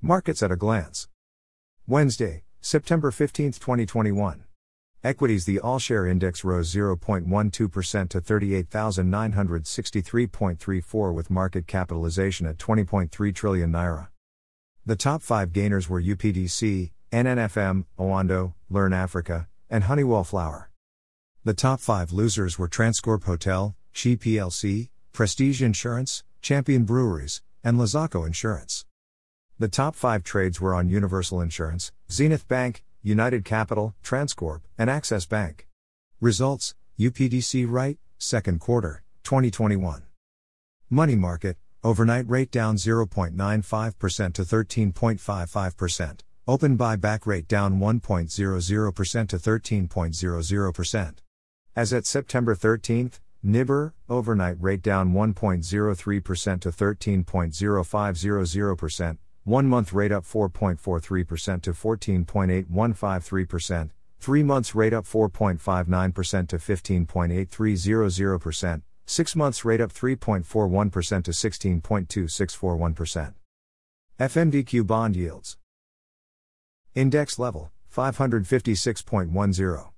Markets at a glance. Wednesday, September 15, 2021. Equities The All Share Index rose 0.12% to 38,963.34 with market capitalization at 20.3 trillion naira. The top five gainers were UPDC, NNFM, Oando, Learn Africa, and Honeywell Flour. The top five losers were Transcorp Hotel, She plc, Prestige Insurance, Champion Breweries, and LASACO Insurance. The top five trades were on Universal Insurance, Zenith Bank, United Capital, Transcorp, and Access Bank. Results UPDC right, second quarter, 2021. Money market, overnight rate down 0.95% to 13.55%, open buyback rate down 1.00% to 13.00%. As at September 13, NIBOR, overnight rate down 1.03% to 13.0500%, one month rate up 4.43% to 14.8153%, three months rate up 4.59% to 15.8300%, six months rate up 3.41% to 16.2641%. FMDQ bond yields. Index level 556.10.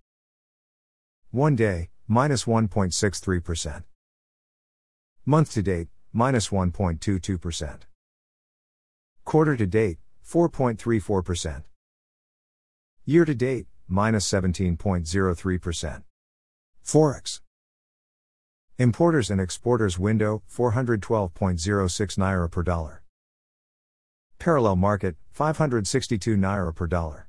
One day, minus 1.63%. Month to date, minus 1.22%. Quarter to date, 4.34%. Year to date, minus 17.03%. Forex. Importers and exporters window, 412.06 naira per dollar. Parallel market, 562 naira per dollar.